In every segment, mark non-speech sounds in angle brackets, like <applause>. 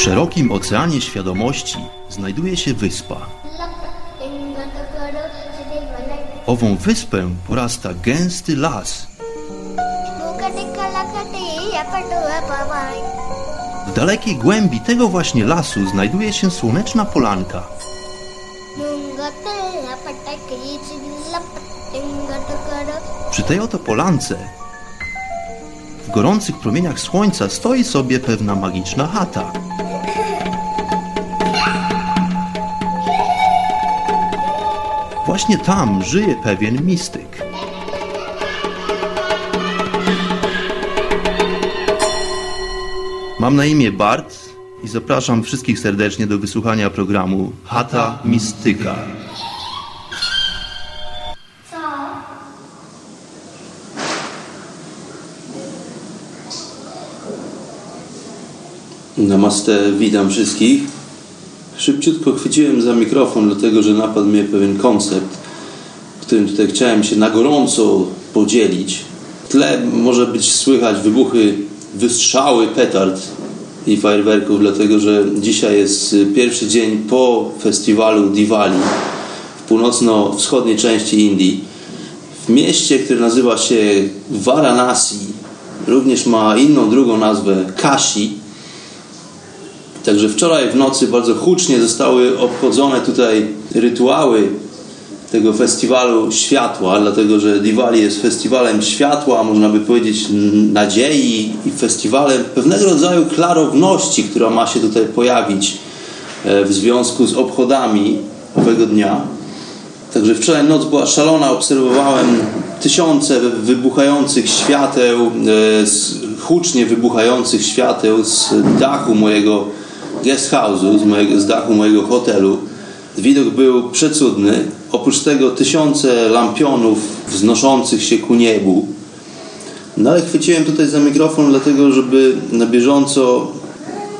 szerokim oceanie świadomości znajduje się wyspa. Ową wyspę porasta gęsty las. W dalekiej głębi tego właśnie lasu znajduje się słoneczna polanka. Przy tej oto polance w gorących promieniach słońca stoi sobie pewna magiczna chata. Właśnie tam żyje pewien mistyk. Mam na imię Bart i zapraszam wszystkich serdecznie do wysłuchania programu Chata Mistyka. Namaste, witam wszystkich. Szybciutko chwyciłem za mikrofon, dlatego że napadł mnie pewien koncept, którym tutaj chciałem się na gorąco podzielić. W tle może być słychać wybuchy, wystrzały petard i fajerwerków, dlatego że dzisiaj jest pierwszy dzień po festiwalu Diwali w północno-wschodniej części Indii. W mieście, które nazywa się Varanasi, również ma inną, drugą nazwę Kashi, Także wczoraj w nocy bardzo hucznie zostały obchodzone tutaj rytuały tego festiwalu światła, dlatego że Diwali jest festiwalem światła, można by powiedzieć nadziei i festiwalem pewnego rodzaju klarowności, która ma się tutaj pojawić e, w związku z obchodami owego dnia. Także wczoraj noc była szalona, obserwowałem tysiące wybuchających świateł, e, hucznie wybuchających świateł z dachu mojego guest house'u, z, z dachu mojego hotelu. Widok był przecudny. Oprócz tego tysiące lampionów wznoszących się ku niebu. No ale chwyciłem tutaj za mikrofon dlatego, żeby na bieżąco,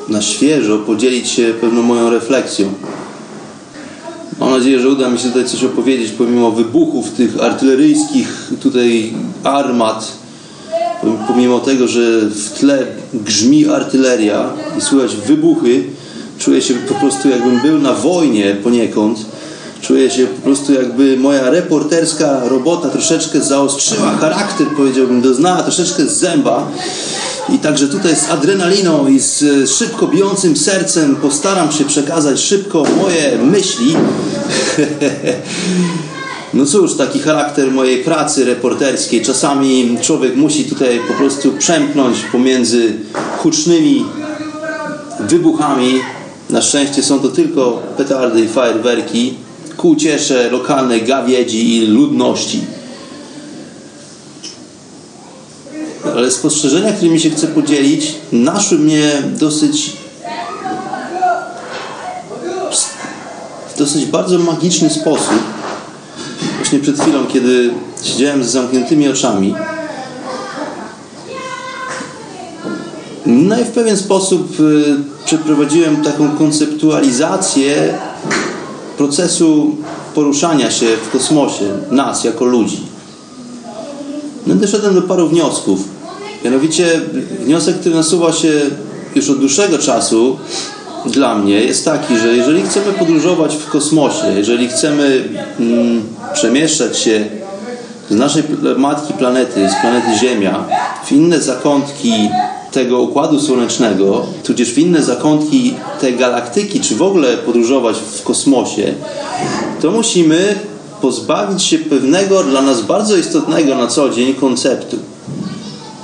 na świeżo podzielić się pewną moją refleksją. Mam nadzieję, że uda mi się tutaj coś opowiedzieć pomimo wybuchów tych artyleryjskich tutaj armat, pomimo tego, że w tle grzmi artyleria i słychać wybuchy, czuję się po prostu jakbym był na wojnie poniekąd. Czuję się po prostu jakby moja reporterska robota troszeczkę zaostrzyła charakter, powiedziałbym, doznała troszeczkę zęba. I także tutaj z adrenaliną i z szybko bijącym sercem postaram się przekazać szybko moje myśli. <laughs> No cóż, taki charakter mojej pracy reporterskiej. Czasami człowiek musi tutaj po prostu przemknąć pomiędzy hucznymi wybuchami. Na szczęście są to tylko petardy i fajerwerki ku uciesze lokalnej gawiedzi i ludności. Ale spostrzeżenia, którymi się chcę podzielić, naszły mnie dosyć w dosyć bardzo magiczny sposób właśnie przed chwilą, kiedy siedziałem z zamkniętymi oczami. No i w pewien sposób y, przeprowadziłem taką konceptualizację procesu poruszania się w kosmosie, nas jako ludzi. No i doszedłem do paru wniosków. Mianowicie wniosek, który nasuwa się już od dłuższego czasu dla mnie jest taki, że jeżeli chcemy podróżować w kosmosie, jeżeli chcemy mm, przemieszczać się z naszej matki planety, z planety Ziemia, w inne zakątki tego układu słonecznego, tudzież w inne zakątki tej galaktyki, czy w ogóle podróżować w kosmosie, to musimy pozbawić się pewnego dla nas bardzo istotnego na co dzień konceptu.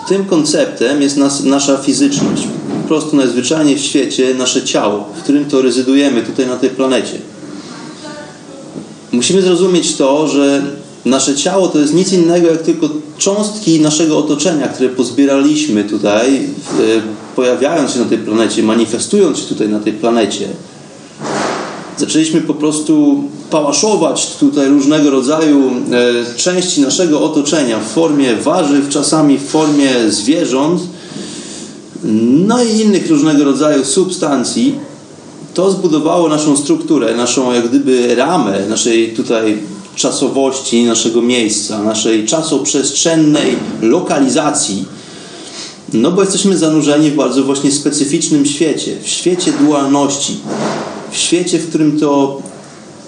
Tym konceptem jest nas, nasza fizyczność. Po prostu najzwyczajniej w świecie nasze ciało, w którym to rezydujemy tutaj na tej planecie. Musimy zrozumieć to, że nasze ciało to jest nic innego jak tylko cząstki naszego otoczenia, które pozbieraliśmy tutaj, pojawiając się na tej planecie, manifestując się tutaj na tej planecie. Zaczęliśmy po prostu pałaszować tutaj różnego rodzaju e, części naszego otoczenia w formie warzyw, czasami w formie zwierząt, no i innych różnego rodzaju substancji. To zbudowało naszą strukturę, naszą jak gdyby ramę naszej tutaj czasowości, naszego miejsca, naszej czasoprzestrzennej lokalizacji. No bo jesteśmy zanurzeni w bardzo właśnie specyficznym świecie, w świecie dualności, w świecie, w którym to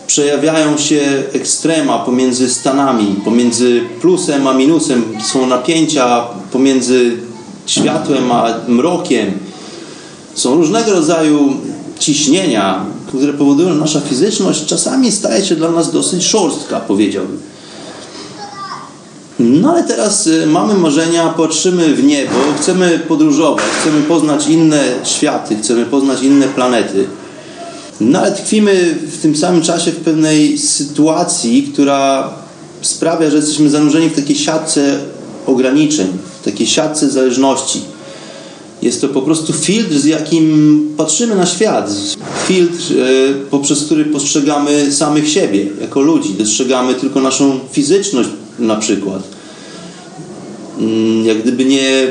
przejawiają się ekstrema pomiędzy stanami, pomiędzy plusem a minusem, są napięcia pomiędzy światłem a mrokiem. Są różnego rodzaju ciśnienia, które powodują, nasza fizyczność czasami staje się dla nas dosyć szorstka, powiedziałbym. No ale teraz y, mamy marzenia, patrzymy w niebo, chcemy podróżować, chcemy poznać inne światy, chcemy poznać inne planety. No ale tkwimy w tym samym czasie w pewnej sytuacji, która sprawia, że jesteśmy zanurzeni w takiej siatce ograniczeń, w takiej siatce zależności. Jest to po prostu filtr, z jakim patrzymy na świat. Filtr, e, poprzez który postrzegamy samych siebie jako ludzi. Dostrzegamy tylko naszą fizyczność na przykład. Mm, jak gdyby nie,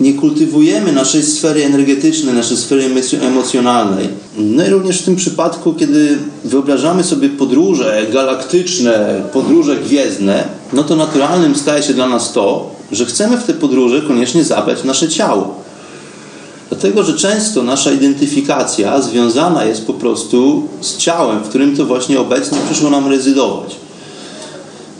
nie kultywujemy naszej sfery energetycznej, naszej sfery emocjonalnej. No i również w tym przypadku, kiedy wyobrażamy sobie podróże galaktyczne, podróże gwiezdne, no to naturalnym staje się dla nas to, że chcemy w te podróże koniecznie zabrać nasze ciało. Dlatego, że często nasza identyfikacja związana jest po prostu z ciałem, w którym to właśnie obecnie przyszło nam rezydować.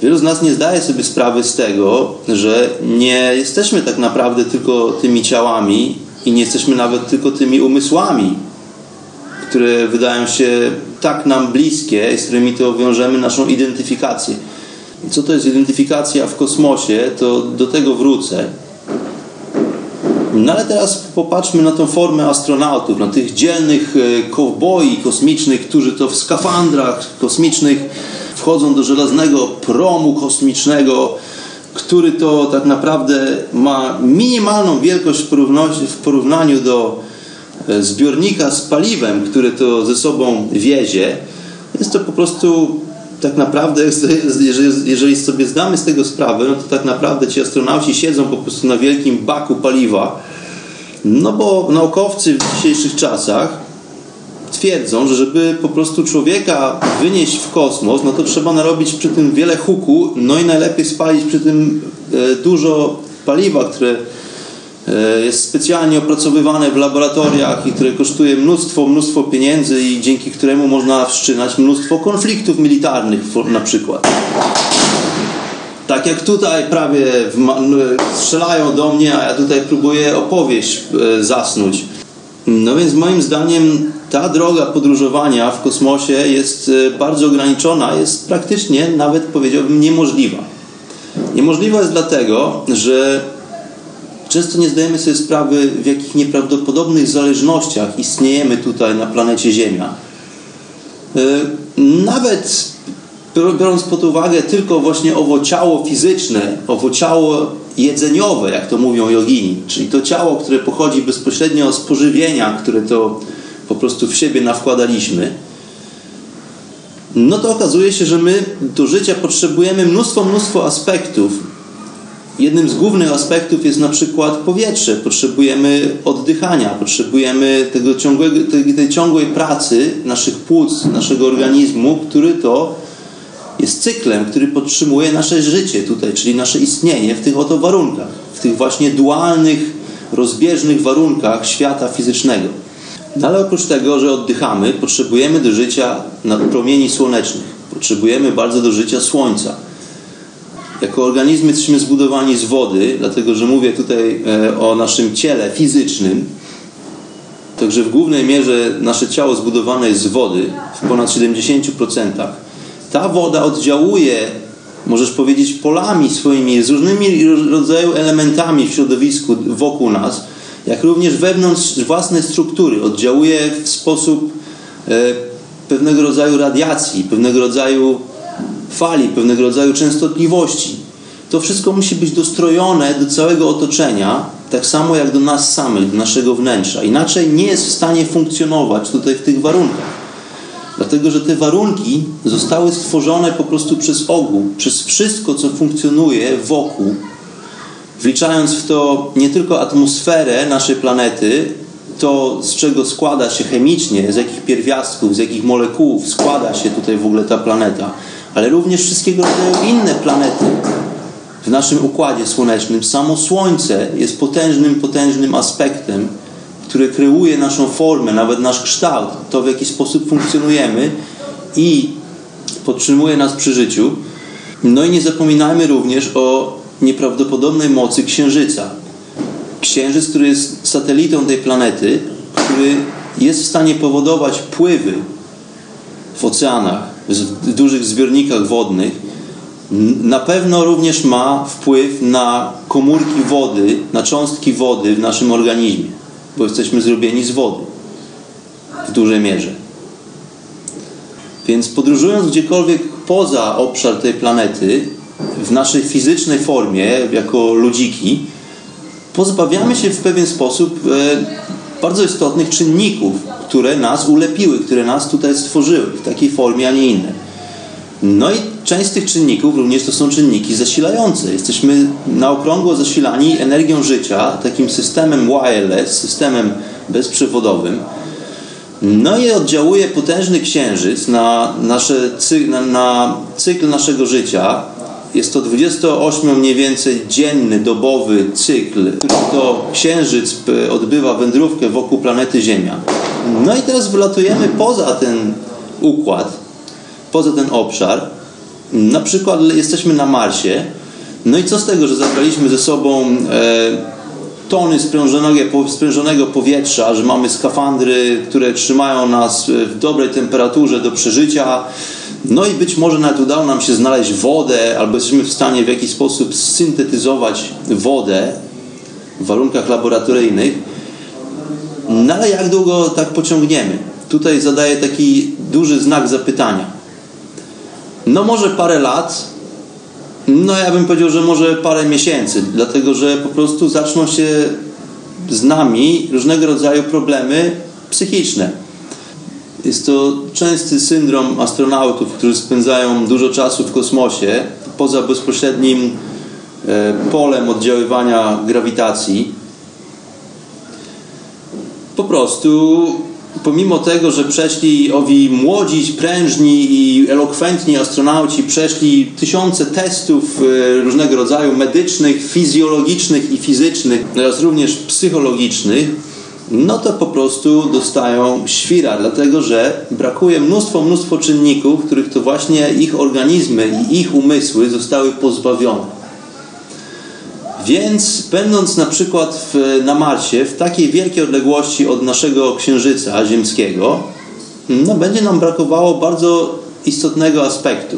Wielu z nas nie zdaje sobie sprawy z tego, że nie jesteśmy tak naprawdę tylko tymi ciałami i nie jesteśmy nawet tylko tymi umysłami, które wydają się tak nam bliskie, z którymi to wiążemy naszą identyfikację. I co to jest identyfikacja w kosmosie, to do tego wrócę. No ale teraz popatrzmy na tą formę astronautów, na tych dzielnych e, kowboi kosmicznych, którzy to w skafandrach kosmicznych wchodzą do żelaznego promu kosmicznego, który to tak naprawdę ma minimalną wielkość w porównaniu do e, zbiornika z paliwem, który to ze sobą wiezie. Jest to po prostu tak naprawdę, jeżeli sobie zdamy z tego sprawę, no to tak naprawdę ci astronauci siedzą po prostu na wielkim baku paliwa. No bo naukowcy w dzisiejszych czasach twierdzą, że żeby po prostu człowieka wynieść w kosmos, no to trzeba narobić przy tym wiele huku, no i najlepiej spalić przy tym e, dużo paliwa, które jest specjalnie opracowywane w laboratoriach i które kosztuje mnóstwo, mnóstwo pieniędzy i dzięki któremu można wszczynać mnóstwo konfliktów militarnych na przykład. Tak jak tutaj prawie strzelają do mnie, a ja tutaj próbuję opowieść e, zasnąć. No więc moim zdaniem ta droga podróżowania w kosmosie jest e, bardzo ograniczona, jest praktycznie nawet powiedziałbym niemożliwa. Niemożliwa jest dlatego, że często nie zdajemy sobie sprawy, w jakich nieprawdopodobnych zależnościach istniejemy tutaj na planecie Ziemia. E, nawet biorąc pod uwagę tylko właśnie owo ciało fizyczne, owo ciało jedzeniowe, jak to mówią jogini, czyli to ciało, które pochodzi bezpośrednio z pożywienia, które to po prostu w siebie nawkładaliśmy, no to okazuje się, że my do życia potrzebujemy mnóstwo, mnóstwo aspektów. Jednym z głównych aspektów jest na przykład powietrze. Potrzebujemy oddychania, potrzebujemy tego ciągłego, tej, tej ciągłej pracy naszych płuc, naszego organizmu, który to jest cyklem, który podtrzymuje nasze życie tutaj, czyli nasze istnienie w tych oto warunkach, w tych właśnie dualnych, rozbieżnych warunkach świata fizycznego. Ale oprócz tego, że oddychamy, potrzebujemy do życia promieni słonecznych, potrzebujemy bardzo do życia słońca. Jako organizmy jesteśmy zbudowani z wody, dlatego że mówię tutaj e, o naszym ciele fizycznym. Także w głównej mierze nasze ciało zbudowane jest z wody w ponad 70% ta woda oddziałuje, możesz powiedzieć, polami swoimi, z różnymi rodzaju elementami w środowisku wokół nas, jak również wewnątrz własnej struktury. Oddziałuje w sposób e, pewnego rodzaju radiacji, pewnego rodzaju fali, pewnego rodzaju częstotliwości. To wszystko musi być dostrojone do całego otoczenia, tak samo jak do nas samych, do naszego wnętrza. Inaczej nie jest w stanie funkcjonować tutaj w tych warunkach. Dlatego, że te warunki zostały stworzone po prostu przez ogół, przez wszystko, co funkcjonuje wokół, wliczając w to nie tylko atmosferę naszej planety, to z czego składa się chemicznie, z jakich pierwiastków, z jakich molekułów składa się tutaj w ogóle ta planeta, ale również wszystkiego rodzaju inne planety, w naszym układzie słonecznym. Samo Słońce jest potężnym, potężnym aspektem, który kreuje naszą formę, nawet nasz kształt, to w jaki sposób funkcjonujemy i podtrzymuje nas przy życiu. No i nie zapominajmy również o nieprawdopodobnej mocy Księżyca. Księżyc, który jest satelitą tej planety, który jest w stanie powodować pływy w oceanach, w dużych zbiornikach wodnych, na pewno również ma wpływ na komórki wody, na cząstki wody w naszym organizmie, bo jesteśmy zrobieni z wody w dużej mierze. Więc podróżując gdziekolwiek poza obszar tej planety, w naszej fizycznej formie, jako ludziki, pozbawiamy się w pewien sposób e, bardzo istotnych czynników, które nas ulepiły, które nas tutaj stworzyły w takiej formie, a nie innej. No i część z tych czynników również to są czynniki zasilające. Jesteśmy na okrągło zasilani energią życia, takim systemem wireless, systemem bezprzewodowym. No i oddziałuje potężny księżyc na, nasze, na, na cykl naszego życia. Jest to 28 mniej więcej dzienny, dobowy cykl, który to księżyc odbywa wędrówkę wokół planety Ziemia. No i teraz wylatujemy poza ten układ, poza ten obszar. Na przykład jesteśmy na Marsie. No i co z tego, że zabraliśmy ze sobą e, tony sprężonego, powietrza, że mamy skafandry, które trzymają nas w dobrej temperaturze do przeżycia. No i być może nawet udało nam się znaleźć wodę, albo jesteśmy w stanie w jakiś sposób syntetyzować wodę w warunkach laboratoryjnych. No ale jak długo tak pociągniemy? Tutaj zadaję taki duży znak zapytania. No może parę lat, no ja bym powiedział, że może parę miesięcy, dlatego że po prostu zaczną się z nami różnego rodzaju problemy psychiczne. Jest to częsty syndrom astronautów, którzy spędzają dużo czasu w kosmosie, poza bezpośrednim e, polem oddziaływania grawitacji. Po prostu pomimo tego, że przeszli owi młodzi, prężni i elokwentni astronauci, przeszli tysiące testów e, różnego rodzaju medycznych, fizjologicznych i fizycznych, oraz również psychologicznych, no to po prostu dostają świra, dlatego że brakuje mnóstwo, mnóstwo czynników, których to właśnie ich organizmy i ich umysły zostały pozbawione. Więc będąc na przykład w, na Marsie, w takiej wielkiej odległości od naszego księżyca ziemskiego, no będzie nam brakowało bardzo istotnego aspektu.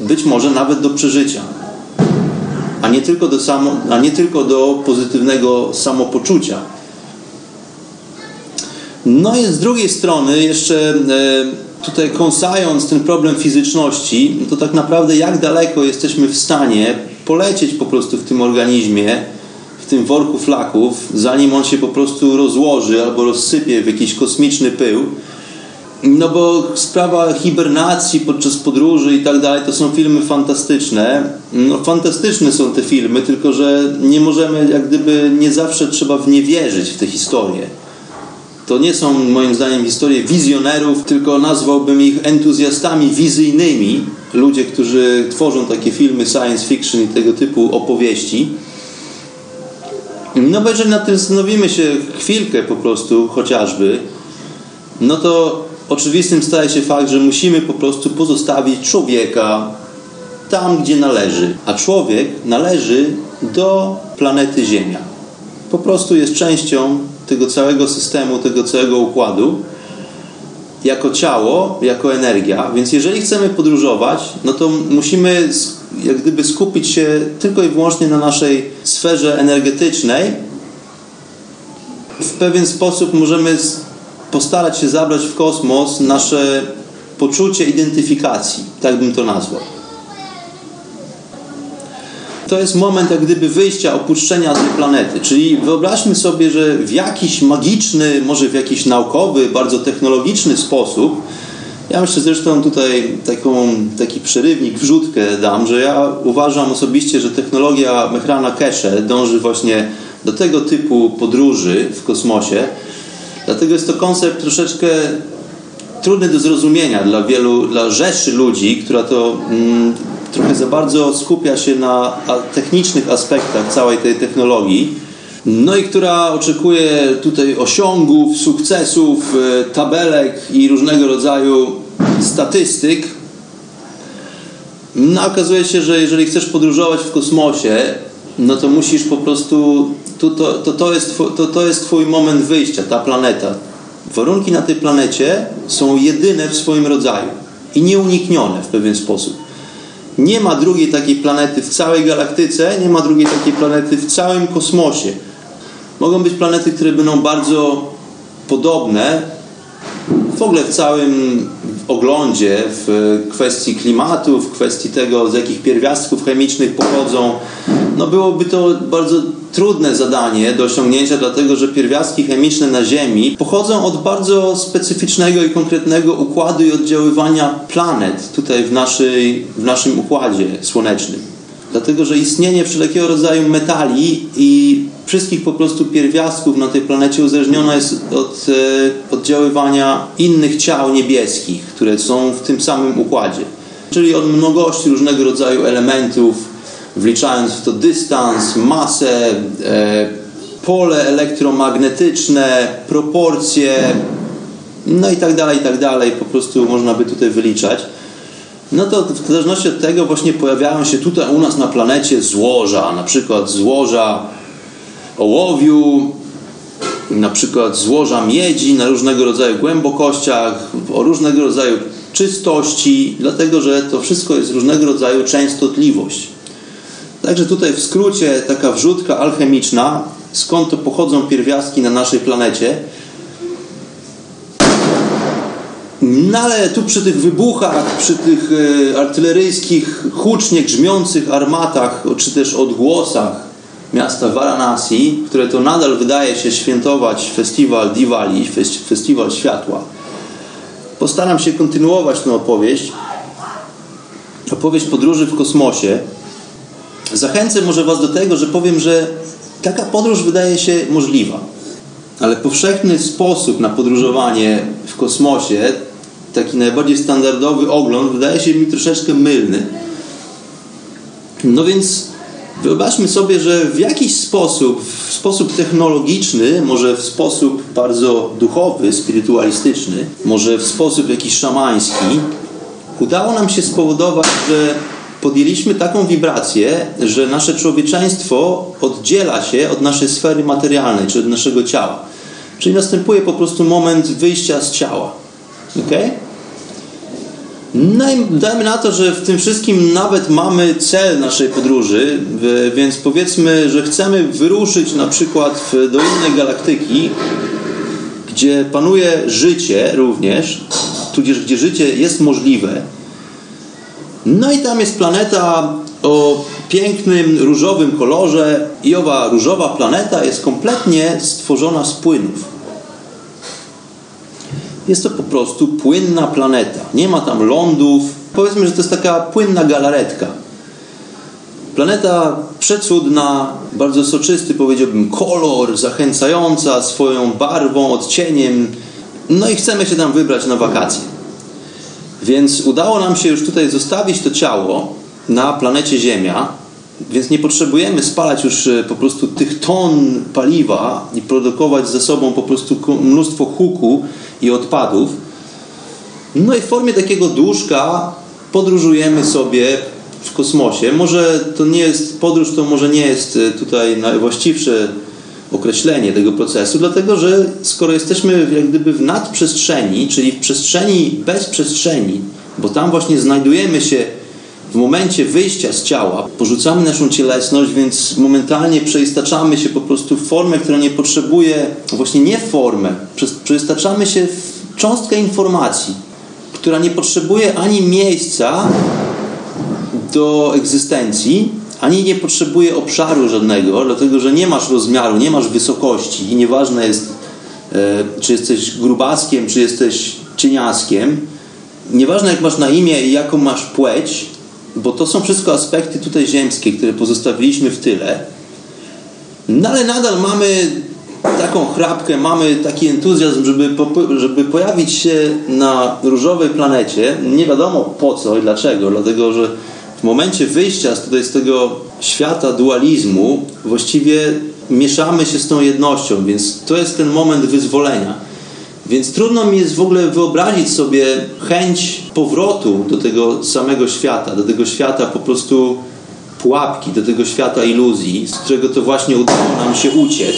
Być może nawet do przeżycia. A nie tylko do, samo, a nie tylko do pozytywnego samopoczucia. No i z drugiej strony jeszcze e, tutaj kąsając ten problem fizyczności, to tak naprawdę jak daleko jesteśmy w stanie polecieć po prostu w tym organizmie, w tym worku flaków, zanim on się po prostu rozłoży albo rozsypie w jakiś kosmiczny pył. No bo sprawa hibernacji podczas podróży i tak dalej, to są filmy fantastyczne. No fantastyczne są te filmy, tylko że nie możemy, jak gdyby nie zawsze trzeba w nie wierzyć, w te historie. To nie są moim zdaniem historie wizjonerów, tylko nazwałbym ich entuzjastami wizyjnymi, ludzie, którzy tworzą takie filmy science fiction i tego typu opowieści. No bo jeżeli nad tym zastanowimy się chwilkę po prostu chociażby, no to oczywistym staje się fakt, że musimy po prostu pozostawić człowieka tam, gdzie należy. A człowiek należy do planety Ziemia. Po prostu jest częścią tego całego systemu, tego całego układu jako ciało, jako energia. Więc jeżeli chcemy podróżować, no to musimy jak gdyby skupić się tylko i wyłącznie na naszej sferze energetycznej. W pewien sposób możemy postarać się zabrać w kosmos nasze poczucie identyfikacji, tak bym to nazwał to jest moment jak gdyby wyjścia, opuszczenia tej planety. Czyli wyobraźmy sobie, że w jakiś magiczny, może w jakiś naukowy, bardzo technologiczny sposób, ja myślę zresztą tutaj taką, taki przerywnik, wrzutkę dam, że ja uważam osobiście, że technologia Mechrana Keshe dąży właśnie do tego typu podróży w kosmosie. Dlatego jest to koncept troszeczkę trudny do zrozumienia dla wielu, dla rzeszy ludzi, która to mm, trochę za bardzo skupia się na technicznych aspektach całej tej technologii, no i która oczekuje tutaj osiągów, sukcesów, e, tabelek i różnego rodzaju statystyk. No okazuje się, że jeżeli chcesz podróżować w kosmosie, no to musisz po prostu, to, to, to, jest, to, to jest twój moment wyjścia, ta planeta. Warunki na tej planecie są jedyne w swoim rodzaju i nieuniknione w pewien sposób. Nie ma drugiej takiej planety w całej galaktyce, nie ma drugiej takiej planety w całym kosmosie. Mogą być planety, które będą bardzo podobne w ogóle w całym oglądzie, w kwestii klimatu, w kwestii tego, z jakich pierwiastków chemicznych pochodzą. No byłoby to bardzo trudne zadanie do osiągnięcia, dlatego że pierwiastki chemiczne na Ziemi pochodzą od bardzo specyficznego i konkretnego układu i oddziaływania planet tutaj w, naszej, w naszym układzie słonecznym. Dlatego, że istnienie wszelkiego rodzaju metali i wszystkich po prostu pierwiastków na tej planecie uzależniona jest od e, oddziaływania innych ciał niebieskich, które są w tym samym układzie. Czyli od mnogości różnego rodzaju elementów, wliczając w to dystans, masę, e, pole elektromagnetyczne, proporcje, no i tak dalej, i tak dalej. Po prostu można by tutaj wyliczać. No to w zależności od tego właśnie pojawiają się tutaj u nas na planecie złoża, na przykład złoża ołowiu, na przykład złoża miedzi na różnego rodzaju głębokościach, o różnego rodzaju czystości, dlatego że to wszystko jest różnego rodzaju częstotliwość. Także tutaj w skrócie taka wrzutka alchemiczna, skąd to pochodzą pierwiastki na naszej planecie. No ale tu przy tych wybuchach, przy tych e, artyleryjskich, hucznie grzmiących armatach, czy też odgłosach miasta Varanasi, które to nadal wydaje się świętować festiwal Diwali, festiwal światła. Postaram się kontynuować tę opowieść. Opowieść podróży w kosmosie. Zachęcę może Was do tego, że powiem, że taka podróż wydaje się możliwa. Ale powszechny sposób na podróżowanie w kosmosie, taki najbardziej standardowy ogląd, wydaje się mi troszeczkę mylny. No więc Wyobraźmy sobie, że w jakiś sposób, w sposób technologiczny, może w sposób bardzo duchowy, spirytualistyczny, może w sposób jakiś szamański, udało nam się spowodować, że podjęliśmy taką wibrację, że nasze człowieczeństwo oddziela się od naszej sfery materialnej, czy od naszego ciała. Czyli następuje po prostu moment wyjścia z ciała. Okay? No dajmy na to, że w tym wszystkim nawet mamy cel naszej podróży, więc powiedzmy, że chcemy wyruszyć na przykład do innej galaktyki, gdzie panuje życie również, tudzież gdzie życie jest możliwe. No i tam jest planeta o pięknym różowym kolorze i owa różowa planeta jest kompletnie stworzona z płynów. Jest to po prostu płynna planeta. Nie ma tam lądów. Powiedzmy, że to jest taka płynna galaretka. Planeta przecudna, bardzo soczysty, powiedziałbym, kolor, zachęcająca swoją barwą, odcieniem. No i chcemy się tam wybrać na wakacje. Więc udało nam się już tutaj zostawić to ciało na planecie Ziemia, więc nie potrzebujemy spalać już e, po prostu tych ton paliwa i produkować ze sobą po prostu mnóstwo huku i odpadów. No i w formie takiego duszka podróżujemy sobie w kosmosie. Może to nie jest, podróż to może nie jest e, tutaj najwłaściwsze określenie tego procesu, dlatego że skoro jesteśmy jak gdyby w nadprzestrzeni, czyli w przestrzeni bez przestrzeni, bo tam właśnie znajdujemy się w momencie wyjścia z ciała, porzucamy naszą cielesność, więc momentalnie przeistaczamy się po prostu w formę, która nie potrzebuje, właśnie nie formę, przeistaczamy się w cząstkę informacji, która nie potrzebuje ani miejsca do egzystencji, ani nie potrzebuje obszaru żadnego, dlatego że nie masz rozmiaru, nie masz wysokości i nieważne jest, e, czy jesteś grubaskiem, czy jesteś cieniaskiem. Nieważne jak masz na imię i jaką masz płeć, bo to są wszystko aspekty tutaj ziemskie, które pozostawiliśmy w tyle. No ale nadal mamy taką chrapkę, mamy taki entuzjazm, żeby, żeby pojawić się na różowej planecie. Nie wiadomo po co i dlaczego, dlatego że w momencie wyjścia z, tutaj z tego świata dualizmu właściwie mieszamy się z tą jednością, więc to jest ten moment wyzwolenia. Więc trudno mi jest w ogóle wyobrazić sobie chęć powrotu do tego samego świata, do tego świata po prostu pułapki, do tego świata iluzji, z którego to właśnie udało nam się uciec.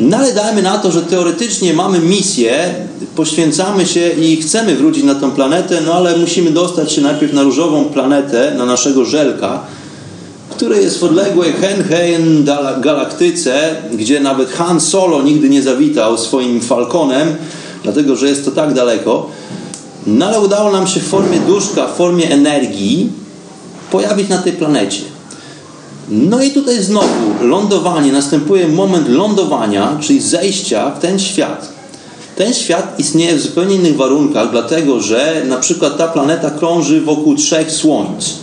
No ale dajmy na to, że teoretycznie mamy misję, poświęcamy się i chcemy wrócić na tą planetę, no ale musimy dostać się najpierw na różową planetę, na naszego żelka, który jest w odległej Henheim galaktyce, gdzie nawet Han Solo nigdy nie zawitał swoim Falconem, dlatego że jest to tak daleko. No ale udało nam się w formie duszka, w formie energii pojawić na tej planecie. No i tutaj znowu lądowanie, następuje moment lądowania, czyli zejścia w ten świat. Ten świat istnieje w zupełnie innych warunkach, dlatego że na przykład ta planeta krąży wokół trzech słońc.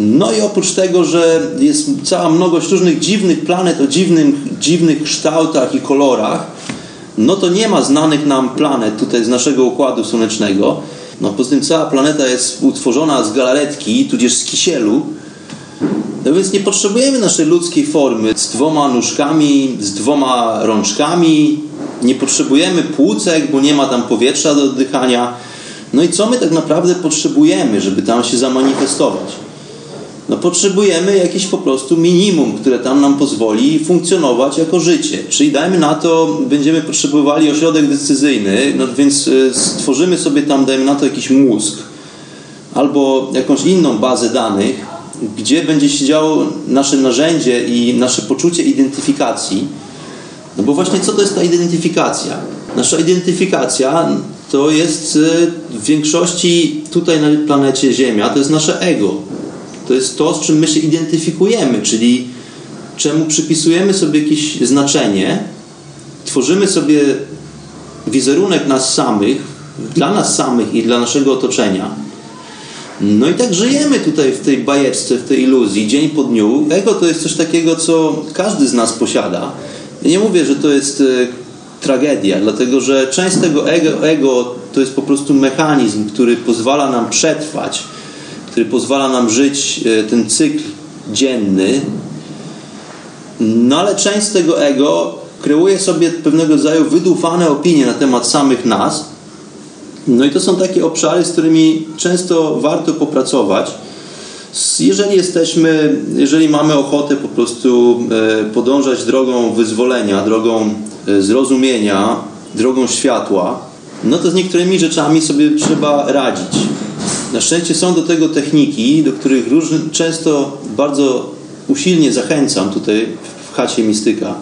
No i oprócz tego, że jest cała mnogość różnych dziwnych planet o dziwnych, dziwnych kształtach i kolorach, no to nie ma znanych nam planet tutaj z naszego układu słonecznego. No poza tym cała planeta jest utworzona z galaretki, tudzież z kisielu. No więc nie potrzebujemy naszej ludzkiej formy z dwoma nóżkami, z dwoma rączkami. Nie potrzebujemy płucek, bo nie ma tam powietrza do oddychania. No i co my tak naprawdę potrzebujemy, żeby tam się zamanifestować? No potrzebujemy jakieś po prostu minimum, które tam nam pozwoli funkcjonować jako życie. Czyli dajmy na to, będziemy potrzebowali ośrodek decyzyjny, no więc e, stworzymy sobie tam, dajmy na to jakiś mózg albo jakąś inną bazę danych, gdzie będzie się działo nasze narzędzie i nasze poczucie identyfikacji. No bo właśnie co to jest ta identyfikacja? Nasza identyfikacja to jest e, w większości tutaj na planecie Ziemia, to jest nasze ego to jest to, z czym my się identyfikujemy, czyli czemu przypisujemy sobie jakieś znaczenie, tworzymy sobie wizerunek nas samych, dla nas samych i dla naszego otoczenia. No i tak żyjemy tutaj w tej bajeczce, w tej iluzji, dzień po dniu. Ego to jest coś takiego, co każdy z nas posiada. Ja nie mówię, że to jest e, tragedia, dlatego że część tego ego, ego to jest po prostu mechanizm, który pozwala nam przetrwać który pozwala nam żyć e, ten cykl dzienny. No ale część z tego ego kreuje sobie pewnego rodzaju wydufane opinie na temat samych nas. No i to są takie obszary, z którymi często warto popracować. Jeżeli jesteśmy, jeżeli mamy ochotę po prostu e, podążać drogą wyzwolenia, drogą e, zrozumienia, drogą światła, no to z niektórymi rzeczami sobie trzeba radzić. Na szczęście są do tego techniki, do których często bardzo usilnie zachęcam tutaj w chacie mistyka.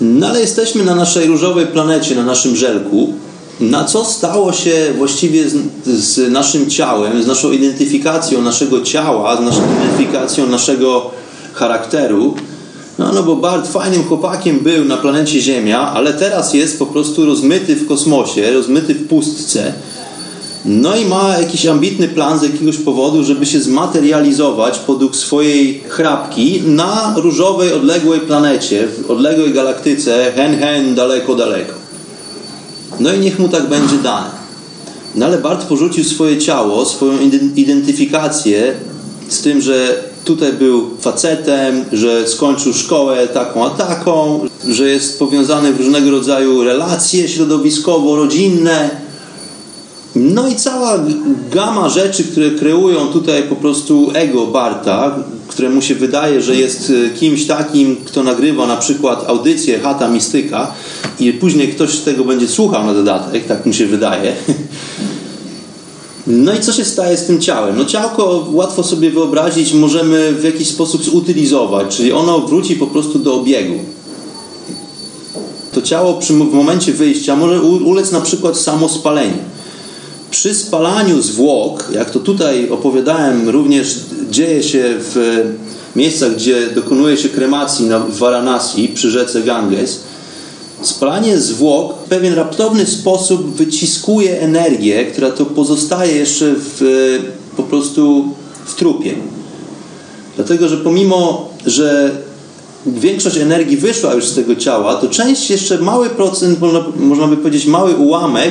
No ale jesteśmy na naszej różowej planecie, na naszym żelku. Na co stało się właściwie z, z naszym ciałem, z naszą identyfikacją naszego ciała, z naszą identyfikacją naszego charakteru? No, no bo Bart fajnym chłopakiem był na planecie Ziemia, ale teraz jest po prostu rozmyty w kosmosie, rozmyty w pustce. No i ma jakiś ambitny plan z jakiegoś powodu, żeby się zmaterializować podług swojej chrapki na różowej, odległej planecie, w odległej galaktyce, hen hen, daleko, daleko. No i niech mu tak będzie dane. No ale Bart porzucił swoje ciało, swoją identyfikację z tym, że tutaj był facetem, że skończył szkołę taką a taką, że jest powiązany w różnego rodzaju relacje środowiskowo-rodzinne. No i cała gama rzeczy, które kreują tutaj po prostu ego Barta, któremu się wydaje, że jest e, kimś takim, kto nagrywa na przykład audycję Hata Mistyka i później ktoś tego będzie słuchał na dodatek, tak mu się wydaje. <laughs> No i co się staje z tym ciałem? No ciałko łatwo sobie wyobrazić, możemy w jakiś sposób zutylizować, czyli ono wróci po prostu do obiegu. To ciało przy, w momencie wyjścia może ulec na przykład samospaleniu. Przy spalaniu zwłok, jak to tutaj opowiadałem, również dzieje się w miejscach, gdzie dokonuje się kremacji na, Varanasi przy rzece Ganges, Spalanie zwłok w pewien raptowny sposób wyciskuje energię, która to pozostaje jeszcze w, po prostu w trupie. Dlatego, że pomimo, że większość energii wyszła już z tego ciała, to część jeszcze mały procent, można, można by powiedzieć mały ułamek,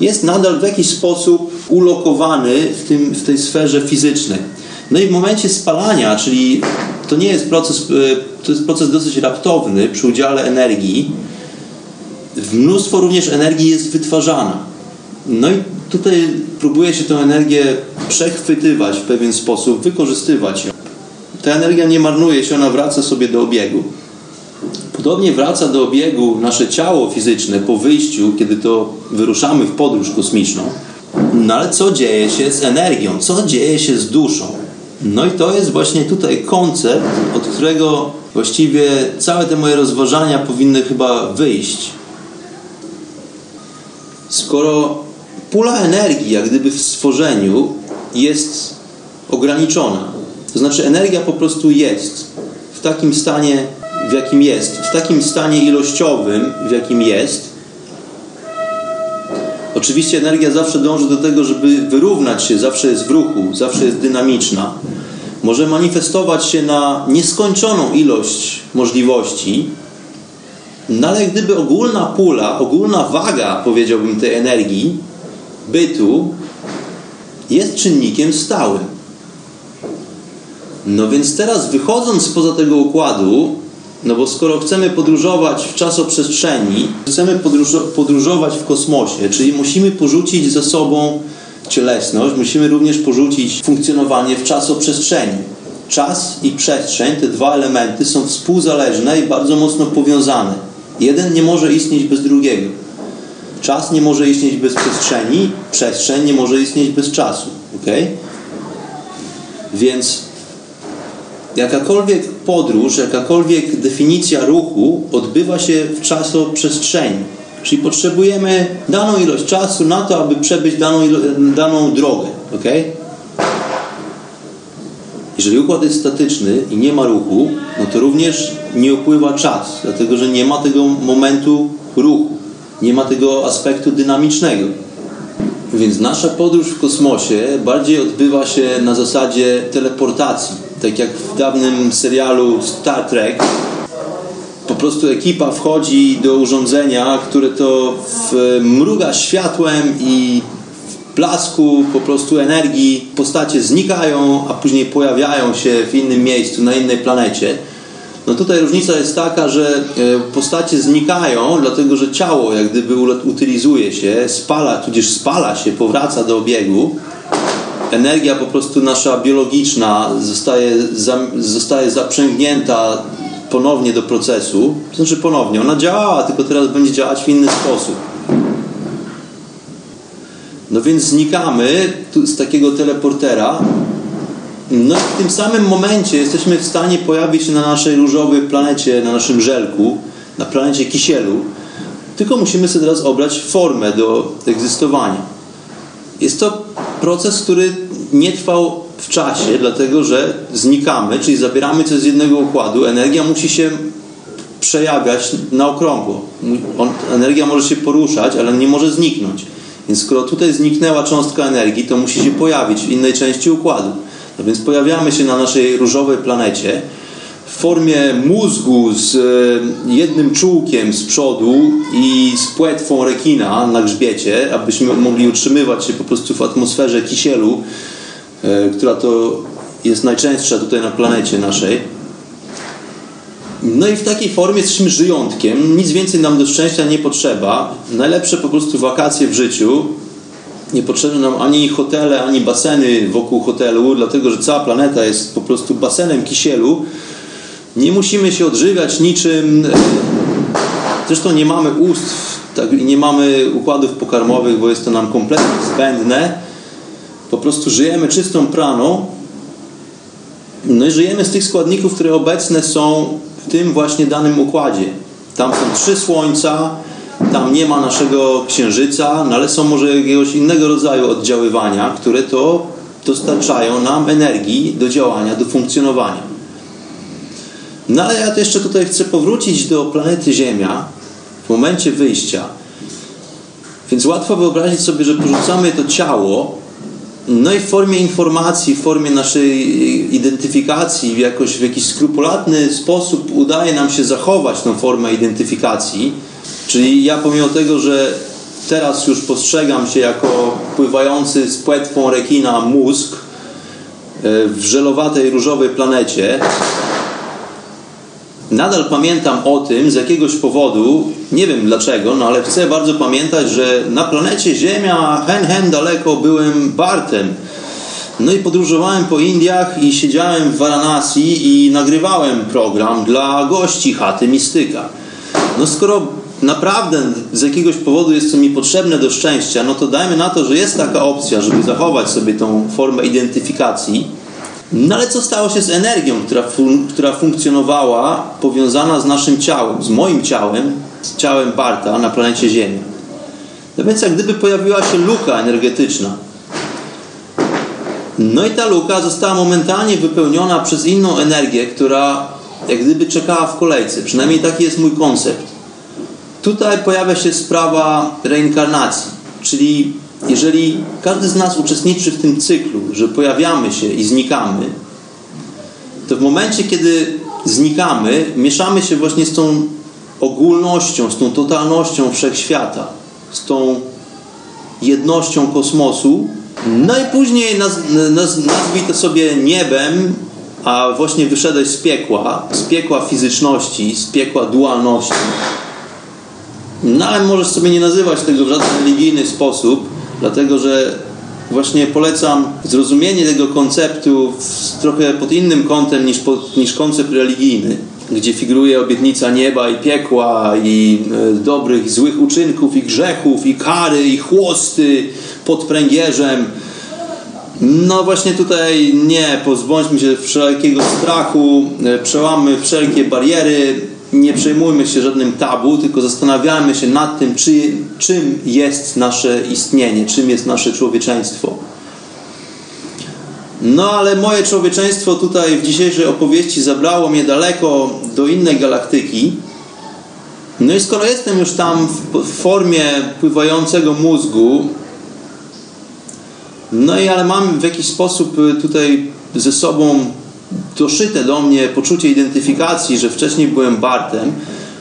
jest nadal w jakiś sposób ulokowany w, tym, w tej sferze fizycznej. No i w momencie spalania, czyli to nie jest proces, e, to jest proces dosyć raptowny przy udziale energii, mnóstwo również energii jest wytwarzana. No i tutaj próbuje się tę energię przechwytywać w pewien sposób, wykorzystywać ją. Ta energia nie marnuje się, ona wraca sobie do obiegu. Podobnie wraca do obiegu nasze ciało fizyczne po wyjściu, kiedy to wyruszamy w podróż kosmiczną. No ale co dzieje się z energią? Co dzieje się z duszą? No i to jest właśnie tutaj koncept, od którego właściwie całe te moje rozważania powinny chyba wyjść. Skoro pula energii, jak gdyby w stworzeniu, jest ograniczona, to znaczy energia po prostu jest w takim stanie, w jakim jest, w takim stanie ilościowym, w jakim jest. Oczywiście energia zawsze dąży do tego, żeby wyrównać się, zawsze jest w ruchu, zawsze jest dynamiczna. Może manifestować się na nieskończoną ilość możliwości, no ale gdyby ogólna pula, ogólna waga, powiedziałbym, tej energii, bytu, jest czynnikiem stałym. No więc teraz wychodząc poza tego układu, no bo skoro chcemy podróżować w czasoprzestrzeni, chcemy podróżować w kosmosie, czyli musimy porzucić ze sobą cielesność, musimy również porzucić funkcjonowanie w czasoprzestrzeni. Czas i przestrzeń, te dwa elementy są współzależne i bardzo mocno powiązane. Jeden nie może istnieć bez drugiego. Czas nie może istnieć bez przestrzeni, przestrzeń nie może istnieć bez czasu. ok? Więc jakakolwiek podróż, jakakolwiek definicja ruchu odbywa się w czasoprzestrzeni. Czyli potrzebujemy daną ilość czasu na to, aby przebyć daną, daną drogę. ok? Jeżeli układ jest statyczny i nie ma ruchu, no to również nie upływa czas, dlatego że nie ma tego momentu ruchu, nie ma tego aspektu dynamicznego. Więc nasza podróż w kosmosie bardziej odbywa się na zasadzie teleportacji. Tak jak w dawnym serialu Star Trek, po prostu ekipa wchodzi do urządzenia, które to mruga światłem i blasku, po prostu energii, postacie znikają, a później pojawiają się w innym miejscu, na innej planecie. No tutaj różnica jest taka, że e, postacie znikają, dlatego że ciało jak gdyby utylizuje się, spala, tudzież spala się, powraca do obiegu. Energia po prostu nasza biologiczna zostaje, zostaje zaprzęgnięta ponownie do procesu. Znaczy ponownie, ona działała, tylko teraz będzie działać w inny sposób. No więc znikamy z takiego teleportera. No i w tym samym momencie jesteśmy w stanie pojawić się na naszej różowej planecie, na naszym żelku, na planecie Kisielu. Tylko musimy sobie teraz obrać formę do egzystowania. Jest to proces, który nie trwał w czasie, dlatego że znikamy, czyli zabieramy coś z jednego układu. Energia musi się przejawiać na okrągło. Energia może się poruszać, ale nie może zniknąć. Więc skoro tutaj zniknęła cząstka energii, to musi się pojawić w innej części układu. No więc pojawiamy się na naszej różowej planecie w formie mózgu z e, jednym czółkiem z przodu i z płetwą rekina na grzbiecie, abyśmy mogli utrzymywać się po prostu w atmosferze kisielu, e, która to jest najczęstsza tutaj na planecie naszej. No i w takiej formie jesteśmy żyjątkiem. Nic więcej nam do szczęścia nie potrzeba. Najlepsze po prostu wakacje w życiu. Nie potrzebne nam ani hotele, ani baseny wokół hotelu, dlatego że cała planeta jest po prostu basenem kisielu. Nie musimy się odżywiać niczym. Zresztą nie mamy ust, tak, nie mamy układów pokarmowych, bo jest to nam kompletnie zbędne. Po prostu żyjemy czystą praną. No i żyjemy z tych składników, które obecne są w tym właśnie danym układzie. Tam są trzy słońca, tam nie ma naszego księżyca, no ale są może jakiegoś innego rodzaju oddziaływania, które to dostarczają nam energii do działania, do funkcjonowania. No ale ja jeszcze tutaj chcę powrócić do planety Ziemia w momencie wyjścia. Więc łatwo wyobrazić sobie, że porzucamy to ciało no i w formie informacji, w formie naszej identyfikacji, w, jakoś, w jakiś skrupulatny sposób udaje nam się zachować tą formę identyfikacji. Czyli ja pomimo tego, że teraz już postrzegam się jako pływający z płetwą rekina mózg e, w żelowatej różowej planecie. Nadal pamiętam o tym z jakiegoś powodu, nie wiem dlaczego, no ale chcę bardzo pamiętać, że na planecie Ziemia hen hen daleko byłem Bartem. No i podróżowałem po Indiach i siedziałem w Varanasi i nagrywałem program dla gości chaty Mistyka. No skoro naprawdę z jakiegoś powodu jest to mi potrzebne do szczęścia, no to dajmy na to, że jest taka opcja, żeby zachować sobie tą formę identyfikacji. No ale co stało się z energią, która, fun która funkcjonowała, powiązana z naszym ciałem, z moim ciałem, z ciałem Barta na planecie Ziemia? No więc jak gdyby pojawiła się luka energetyczna. No i ta luka została momentalnie wypełniona przez inną energię, która jak gdyby czekała w kolejce. Przynajmniej taki jest mój koncept. Tutaj pojawia się sprawa reinkarnacji, czyli jeżeli każdy z nas uczestniczy w tym cyklu, że pojawiamy się i znikamy, to w momencie, kiedy znikamy, mieszamy się właśnie z tą ogólnością, z tą totalnością wszechświata, z tą jednością kosmosu. No i później naz, naz, nazwij to sobie niebem, a właśnie wyszedłeś z piekła, z piekła fizyczności, z piekła dualności. No ale możesz sobie nie nazywać tego w żaden religijny sposób, dlatego że właśnie polecam zrozumienie tego konceptu trochę pod innym kątem niż, pod, niż koncept religijny, gdzie figuruje obietnica nieba i piekła i e, dobrych i złych uczynków i grzechów i kary i chłosty pod pręgierzem. No właśnie tutaj nie, pozbądźmy się wszelkiego strachu, e, przełamy wszelkie bariery, nie przejmujmy się żadnym tabu, tylko zastanawiamy się nad tym, czy, czym jest nasze istnienie, czym jest nasze człowieczeństwo. No ale moje człowieczeństwo tutaj w dzisiejszej opowieści zabrało mnie daleko do innej galaktyki. No i skoro jestem już tam w formie pływającego mózgu, no i ale mam w jakiś sposób tutaj ze sobą doszyte do mnie poczucie identyfikacji, że wcześniej byłem Bartem,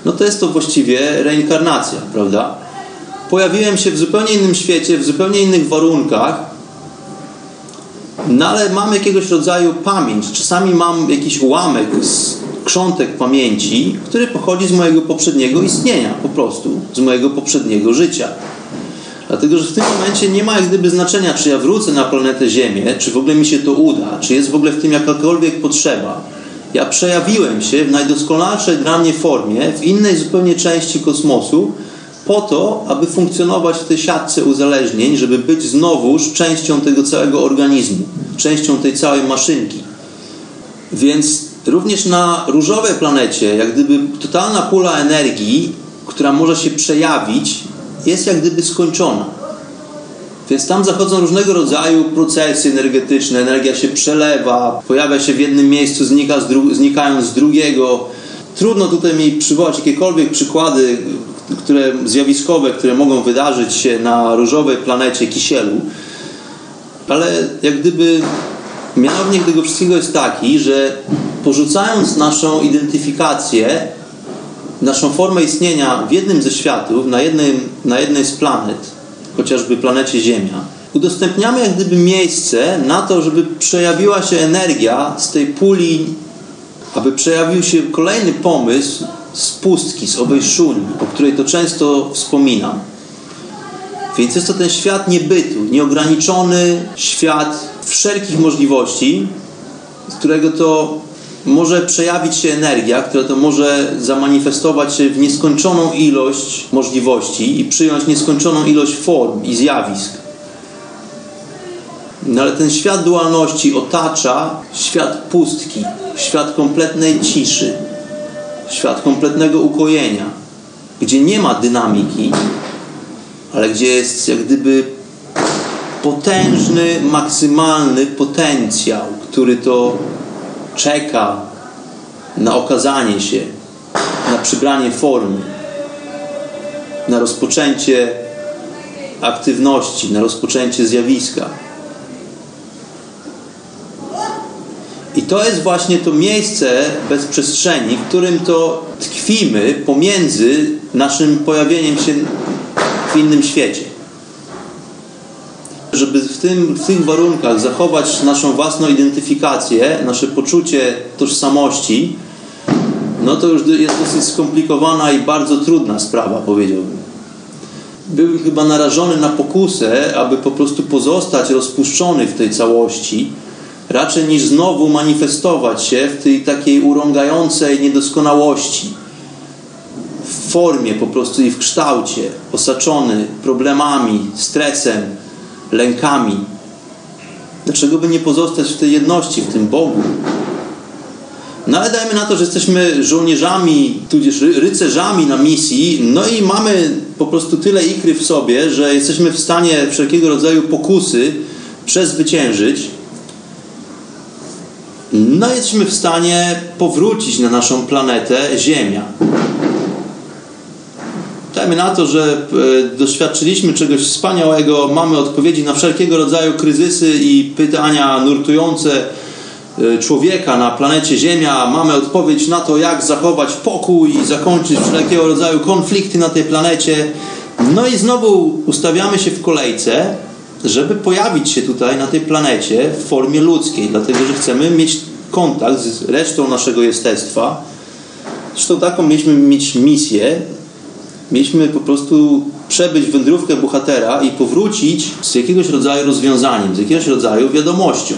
no to jest to właściwie reinkarnacja, prawda? Pojawiłem się w zupełnie innym świecie, w zupełnie innych warunkach, no ale mam jakiegoś rodzaju pamięć. Czasami mam jakiś ułamek krzątek pamięci, który pochodzi z mojego poprzedniego istnienia, po prostu, z mojego poprzedniego życia. Dlatego, że w tym momencie nie ma jak gdyby znaczenia, czy ja wrócę na planetę Ziemię, czy w ogóle mi się to uda, czy jest w ogóle w tym jakakolwiek potrzeba. Ja przejawiłem się w najdoskonalszej dla mnie formie, w innej zupełnie części kosmosu, po to, aby funkcjonować w tej siatce uzależnień, żeby być znowuż częścią tego całego organizmu, częścią tej całej maszynki. Więc również na różowej planecie, jak gdyby totalna pula energii, która może się przejawić jest jak gdyby skończona. Więc tam zachodzą różnego rodzaju procesy energetyczne, energia się przelewa, pojawia się w jednym miejscu, znika z dru- znikają z drugiego. Trudno tutaj mi przywołać jakiekolwiek przykłady, które zjawiskowe, które mogą wydarzyć się na różowej planecie Kisielu, ale jak gdyby mianownik tego wszystkiego jest taki, że porzucając naszą identyfikację naszą formę istnienia w jednym ze światów, na, jednym, na jednej z planet, chociażby planecie Ziemia, udostępniamy jak gdyby miejsce na to, żeby przejawiła się energia z tej puli, aby przejawił się kolejny pomysł z pustki, z owej szuni, o której to często wspominam. Więc jest to ten świat niebytu, nieograniczony świat wszelkich możliwości, z którego to może przejawić się energia, która to może zamanifestować się w nieskończoną ilość możliwości i przyjąć nieskończoną ilość form i zjawisk. No ale ten świat dualności otacza świat pustki, świat kompletnej ciszy, świat kompletnego ukojenia, gdzie nie ma dynamiki, ale gdzie jest jak gdyby potężny, maksymalny potencjał, który to czeka na okazanie się, na przybranie formy, na rozpoczęcie aktywności, na rozpoczęcie zjawiska. I to jest właśnie to miejsce bez przestrzeni, w którym to tkwimy pomiędzy naszym pojawieniem się w innym świecie. Żeby w, tym, w tych warunkach zachować naszą własną identyfikację, nasze poczucie tożsamości, no to już jest dosyć skomplikowana i bardzo trudna sprawa, powiedziałbym. Byłem chyba narażony na pokusę, aby po prostu pozostać rozpuszczony w tej całości, raczej niż znowu manifestować się w tej takiej urągającej niedoskonałości. W formie po prostu i w kształcie, osaczony problemami, stresem, lękami. Dlaczego by nie pozostać w tej jedności, w tym Bogu? No ale dajmy na to, że jesteśmy żołnierzami, tudzież rycerzami na misji, no i mamy po prostu tyle ikry w sobie, że jesteśmy w stanie wszelkiego rodzaju pokusy przezwyciężyć. No jesteśmy w stanie powrócić na naszą planetę Ziemia. Dajmy na to, że e, doświadczyliśmy czegoś wspaniałego, mamy odpowiedzi na wszelkiego rodzaju kryzysy i pytania nurtujące e, człowieka na planecie Ziemia. Mamy odpowiedź na to, jak zachować pokój i zakończyć wszelkiego rodzaju konflikty na tej planecie. No i znowu ustawiamy się w kolejce, żeby pojawić się tutaj na tej planecie w formie ludzkiej, dlatego że chcemy mieć kontakt z resztą naszego jestestwa. Zresztą taką mieliśmy mieć misję, mieliśmy po prostu przebyć wędrówkę bohatera i powrócić z jakiegoś rodzaju rozwiązaniem, z jakiegoś rodzaju wiadomością.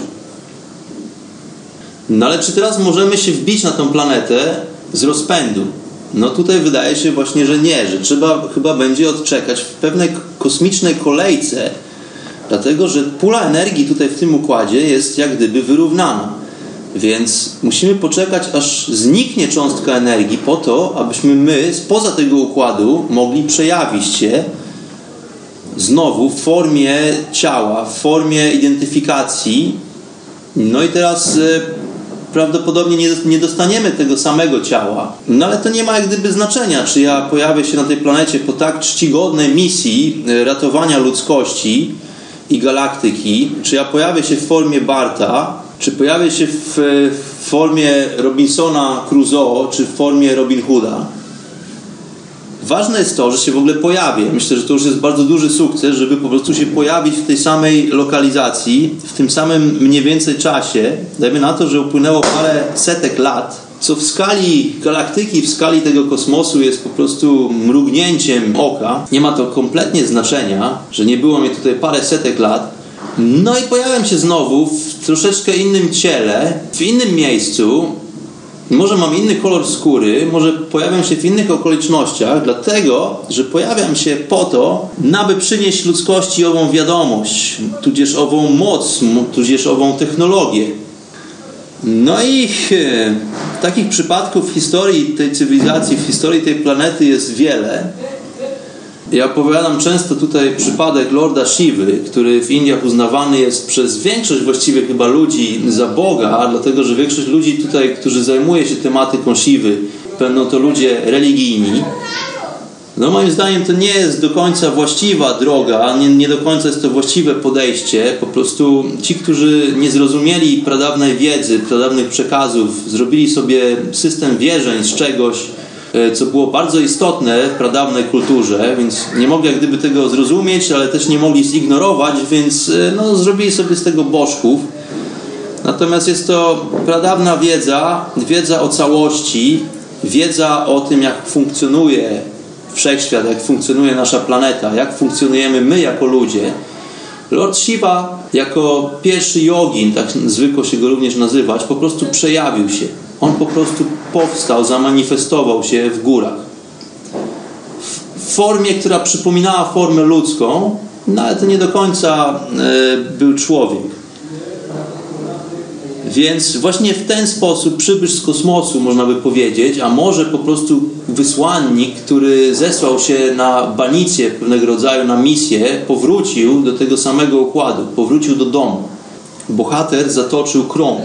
No ale czy teraz możemy się wbić na tą planetę z rozpędu? No tutaj wydaje się właśnie, że nie, że trzeba chyba będzie odczekać w pewnej kosmicznej kolejce, dlatego że pula energii tutaj w tym układzie jest jak gdyby wyrównana. Więc musimy poczekać, aż zniknie cząstka energii, po to, abyśmy my spoza tego układu mogli przejawić się znowu w formie ciała, w formie identyfikacji. No i teraz e, prawdopodobnie nie dostaniemy tego samego ciała. No ale to nie ma jak gdyby znaczenia, czy ja pojawię się na tej planecie po tak czcigodnej misji e, ratowania ludzkości i galaktyki, czy ja pojawię się w formie Barta, czy pojawia się w, formie Robinsona Crusoe, czy w formie Robin Hooda. Ważne jest to, że się w ogóle pojawię. Myślę, że to już jest bardzo duży sukces, żeby po prostu się pojawić w tej samej lokalizacji, w tym samym mniej więcej czasie. Dajmy na to, że upłynęło parę setek lat, co w skali galaktyki, w skali tego kosmosu jest po prostu mrugnięciem oka. Nie ma to kompletnie znaczenia, że nie było mnie tutaj parę setek lat, no i pojawiam się znowu w troszeczkę innym ciele, w innym miejscu. Może mam inny kolor skóry, może pojawiam się w innych okolicznościach, dlatego, że pojawiam się po to, aby przynieść ludzkości ową wiadomość, tudzież ową moc, tudzież ową technologię. No i e, takich przypadków w historii tej cywilizacji, w historii tej planety jest wiele. Ja opowiadam często tutaj przypadek Lorda Shivy, który w Indiach uznawany jest przez większość właściwie chyba ludzi za Boga, dlatego że większość ludzi tutaj, którzy zajmuje się tematyką Shivy, będą to ludzie religijni. No moim zdaniem to nie jest do końca właściwa droga, nie, nie do końca jest to właściwe podejście. Po prostu ci, którzy nie zrozumieli pradawnej wiedzy, pradawnych przekazów, zrobili sobie system wierzeń z czegoś, co było bardzo istotne w pradawnej kulturze, więc nie mogli jak gdyby tego zrozumieć, ale też nie mogli zignorować, więc e, no, zrobili sobie z tego bożków. Natomiast jest to pradawna wiedza, wiedza o całości, wiedza o tym, jak funkcjonuje wszechświat, jak funkcjonuje nasza planeta, jak funkcjonujemy my jako ludzie. Lord Shiva jako pierwszy jogin, tak zwykło się go również nazywać, po prostu przejawił się. On po prostu powstał, zamanifestował się w górach. W formie, która przypominała formę ludzką, no ale to nie do końca e, był człowiek. Więc właśnie w ten sposób przybysz z kosmosu, można by powiedzieć, a może po prostu wysłannik, który zesłał się na banicję pewnego rodzaju, na misję, powrócił do tego samego układu, powrócił do domu. Bohater zatoczył krąg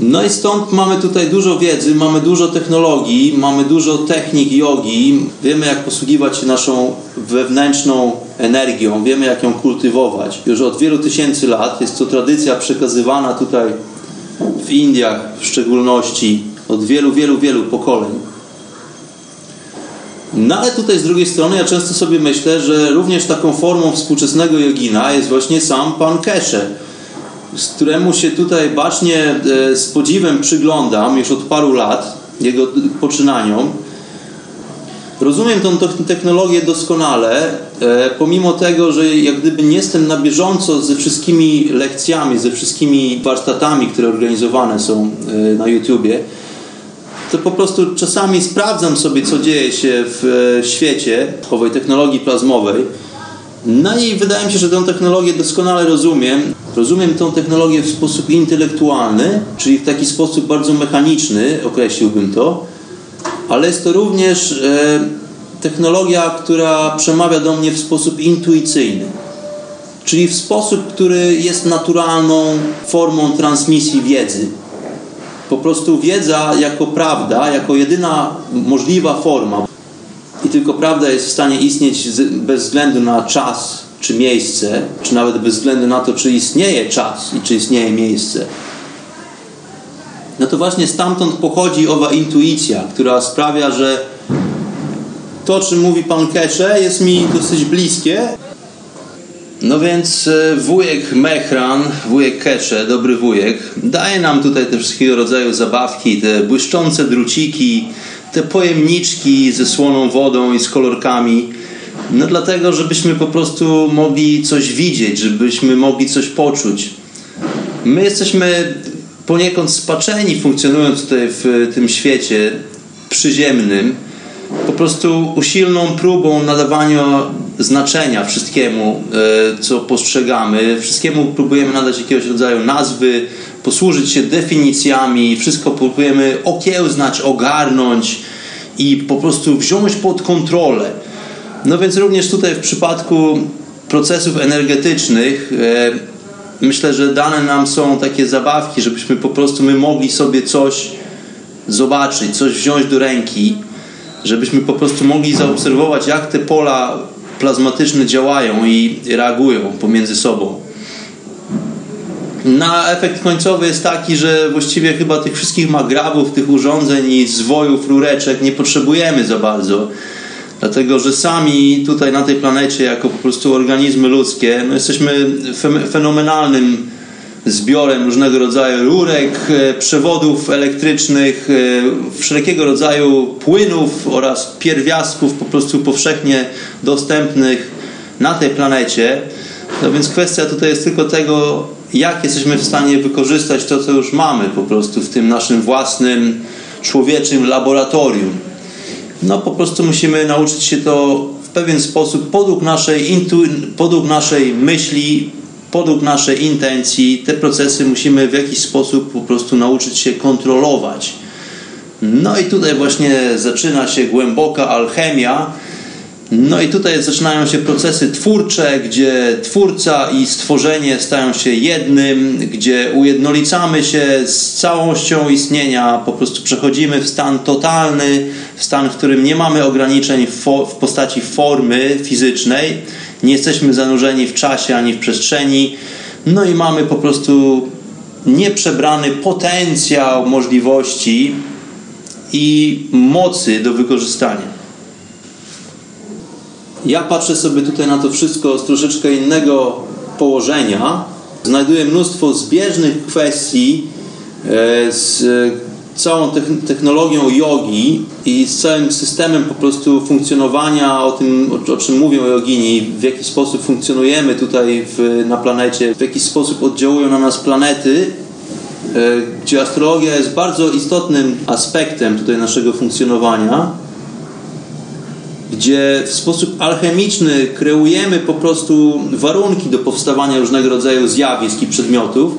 no i stąd mamy tutaj dużo wiedzy, mamy dużo technologii, mamy dużo technik jogi, wiemy jak posługiwać się naszą wewnętrzną energią, wiemy jak ją kultywować. Już od wielu tysięcy lat jest to tradycja przekazywana tutaj w Indiach w szczególności od wielu, wielu, wielu pokoleń. No ale tutaj z drugiej strony ja często sobie myślę, że również taką formą współczesnego jogina jest właśnie sam pan Keshe, z któremu się tutaj bacznie e, z podziwem przyglądam już od paru lat, jego poczynaniom. Rozumiem tą technologię doskonale, e, pomimo tego, że jak gdyby nie jestem na bieżąco ze wszystkimi lekcjami, ze wszystkimi warsztatami, które organizowane są e, na YouTubie, to po prostu czasami sprawdzam sobie, co dzieje się w świecie owej technologii plazmowej. No i wydaje mi się, że tę technologię doskonale rozumiem. Rozumiem tę technologię w sposób intelektualny, czyli w taki sposób bardzo mechaniczny, określiłbym to, ale jest to również e, technologia, która przemawia do mnie w sposób intuicyjny, czyli w sposób, który jest naturalną formą transmisji wiedzy po prostu wiedza jako prawda, jako jedyna możliwa forma i tylko prawda jest w stanie istnieć bez względu na czas czy miejsce, czy nawet bez względu na to, czy istnieje czas i czy istnieje miejsce. No to właśnie stamtąd pochodzi owa intuicja, która sprawia, że to, o czym mówi pan Kecze, jest mi dosyć bliskie no więc e, wujek Mechran, wujek Kecze, dobry wujek, daje nam tutaj te wszystkiego rodzaju zabawki, te błyszczące druciki, te pojemniczki ze słoną wodą i z kolorkami. No dlatego, żebyśmy po prostu mogli coś widzieć, żebyśmy mogli coś poczuć. My jesteśmy poniekąd spaczeni funkcjonując tutaj w tym świecie przyziemnym, po prostu usilną próbą nadawania znaczenia wszystkiemu, e, co postrzegamy. Wszystkiemu próbujemy nadać jakiegoś rodzaju nazwy, posłużyć się definicjami, wszystko próbujemy okiełznać, ogarnąć i po prostu wziąć pod kontrolę. No więc również tutaj w przypadku procesów energetycznych e, myślę, że dane nam są takie zabawki, żebyśmy po prostu my mogli sobie coś zobaczyć, coś wziąć do ręki, żebyśmy po prostu mogli zaobserwować, jak te pola plazmatyczne działają i reagują pomiędzy sobą. Na efekt końcowy jest taki, że właściwie chyba tych wszystkich magrabów, tych urządzeń i zwojów, rureczek nie potrzebujemy za bardzo. Dlatego, że sami tutaj na tej planecie, jako po prostu organizmy ludzkie, my jesteśmy fenomenalnym zbiorem różnego rodzaju rurek, e, przewodów elektrycznych, e, wszelkiego rodzaju płynów oraz pierwiastków po prostu powszechnie dostępnych na tej planecie. No więc kwestia tutaj jest tylko tego, jak jesteśmy w stanie wykorzystać to, co już mamy po prostu w tym naszym własnym człowieczym laboratorium. No po prostu musimy nauczyć się to w pewien sposób, podług naszej, intu, podług naszej myśli, podług naszej intencji te procesy musimy w jakiś sposób po prostu nauczyć się kontrolować. No i tutaj właśnie zaczyna się głęboka alchemia. No i tutaj zaczynają się procesy twórcze, gdzie twórca i stworzenie stają się jednym, gdzie ujednolicamy się z całością istnienia, po prostu przechodzimy w stan totalny, w stan, w którym nie mamy ograniczeń w, postaci formy fizycznej nie jesteśmy zanurzeni w czasie ani w przestrzeni, no i mamy po prostu nieprzebrany potencjał możliwości i mocy do wykorzystania. Ja patrzę sobie tutaj na to wszystko z troszeczkę innego położenia. Znajduję mnóstwo zbieżnych kwestii e, z całą technologią jogi i z całym systemem po prostu funkcjonowania, o tym, o, czym mówią jogini, w jaki sposób funkcjonujemy tutaj w, na planecie, w jaki sposób oddziałują na nas planety, e, gdzie astrologia jest bardzo istotnym aspektem tutaj naszego funkcjonowania, gdzie w sposób alchemiczny kreujemy po prostu warunki do powstawania różnego rodzaju zjawisk i przedmiotów,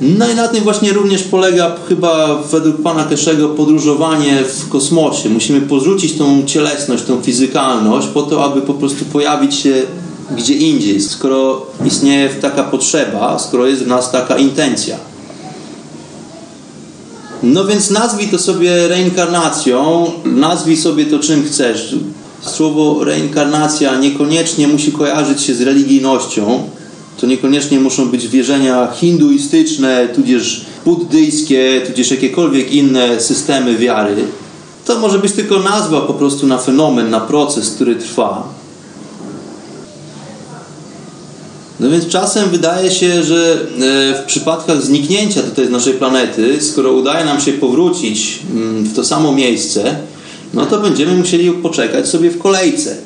no i na tym właśnie również polega chyba według pana Keszego podróżowanie w kosmosie. Musimy porzucić tą cielesność, tą fizykalność po to, aby po prostu pojawić się gdzie indziej, skoro istnieje taka potrzeba, skoro jest w nas taka intencja. No więc nazwij to sobie reinkarnacją, nazwij sobie to czym chcesz. Słowo reinkarnacja niekoniecznie musi kojarzyć się z religijnością, to niekoniecznie muszą być wierzenia hinduistyczne, tudzież buddyjskie, tudzież jakiekolwiek inne systemy wiary. to może być tylko nazwa po prostu na fenomen, na proces, który trwa. No więc czasem wydaje się, że e, w przypadkach zniknięcia tutaj z naszej planety, skoro udaje nam się powrócić mm, w to samo miejsce, no to będziemy musieli poczekać sobie w kolejce.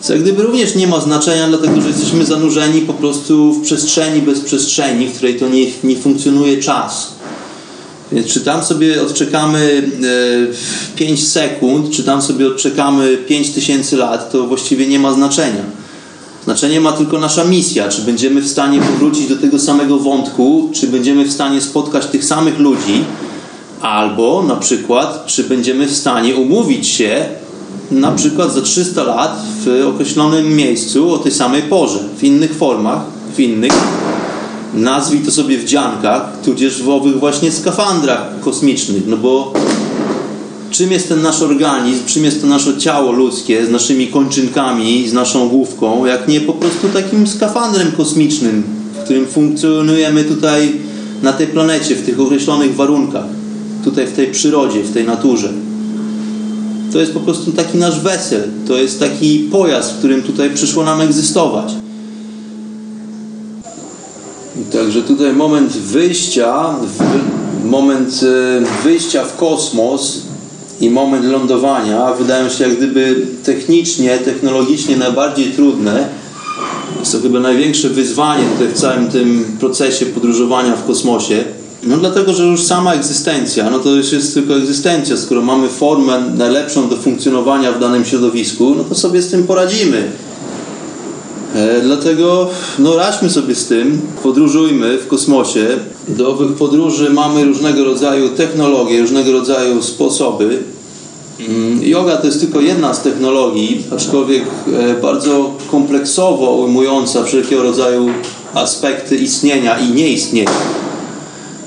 Co jak gdyby również nie ma znaczenia, dlatego że jesteśmy zanurzeni po prostu w przestrzeni bez przestrzeni, w której to nie, nie funkcjonuje czas. Więc czy tam sobie odczekamy 5 e, sekund, czy tam sobie odczekamy 5000 lat, to właściwie nie ma znaczenia. Znaczenie ma tylko nasza misja, czy będziemy w stanie powrócić do tego samego wątku, czy będziemy w stanie spotkać tych samych ludzi, albo na przykład, czy będziemy w stanie umówić się na przykład za 300 lat w określonym miejscu o tej samej porze, w innych formach, w innych, nazwij to sobie wdziankach, tudzież w owych właśnie skafandrach kosmicznych, no bo czym jest ten nasz organizm, czym jest to nasze ciało ludzkie z naszymi kończynkami, z naszą główką, jak nie po prostu takim skafandrem kosmicznym, w którym funkcjonujemy tutaj na tej planecie, w tych określonych warunkach, tutaj w tej przyrodzie, w tej naturze. To jest po prostu taki nasz wesel, to jest taki pojazd, w którym tutaj przyszło nam egzystować. Także tutaj moment wyjścia, moment e, wyjścia w kosmos i moment lądowania wydają się jak gdyby technicznie, technologicznie najbardziej trudne. Jest to chyba największe wyzwanie tutaj w całym tym procesie podróżowania w kosmosie. No dlatego, że już sama egzystencja, no to już jest tylko egzystencja. Skoro mamy formę najlepszą do funkcjonowania w danym środowisku, no to sobie z tym poradzimy. E, dlatego no radźmy sobie z tym, podróżujmy w kosmosie. Do owych podróży mamy różnego rodzaju technologie, różnego rodzaju sposoby. Mm, yoga to jest tylko jedna z technologii, aczkolwiek e, bardzo kompleksowo ujmująca wszelkiego rodzaju aspekty istnienia i nieistnienia.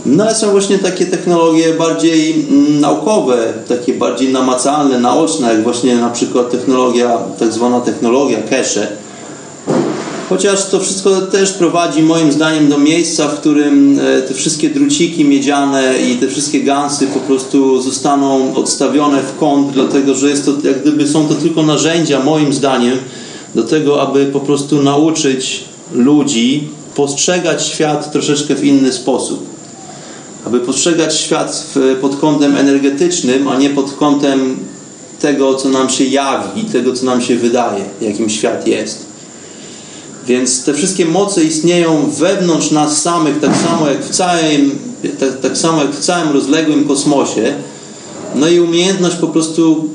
No ale są właśnie takie technologie bardziej mm, naukowe, takie bardziej namacalne, naoczne, jak właśnie na przykład technologia, tak zwana technologia Keshe, Chociaż to wszystko też prowadzi moim zdaniem do miejsca, w którym e, te wszystkie druciki miedziane i te wszystkie gansy po prostu zostaną odstawione w kąt, dlatego że jest to, jak gdyby są to tylko narzędzia moim zdaniem do tego, aby po prostu nauczyć ludzi postrzegać świat troszeczkę w inny sposób. Aby postrzegać świat pod kątem energetycznym, a nie pod kątem tego, co nam się jawi, tego, co nam się wydaje, jakim świat jest. Więc te wszystkie moce istnieją wewnątrz nas samych, tak samo jak w całym, tak, tak samo jak w całym rozległym kosmosie. No i umiejętność po prostu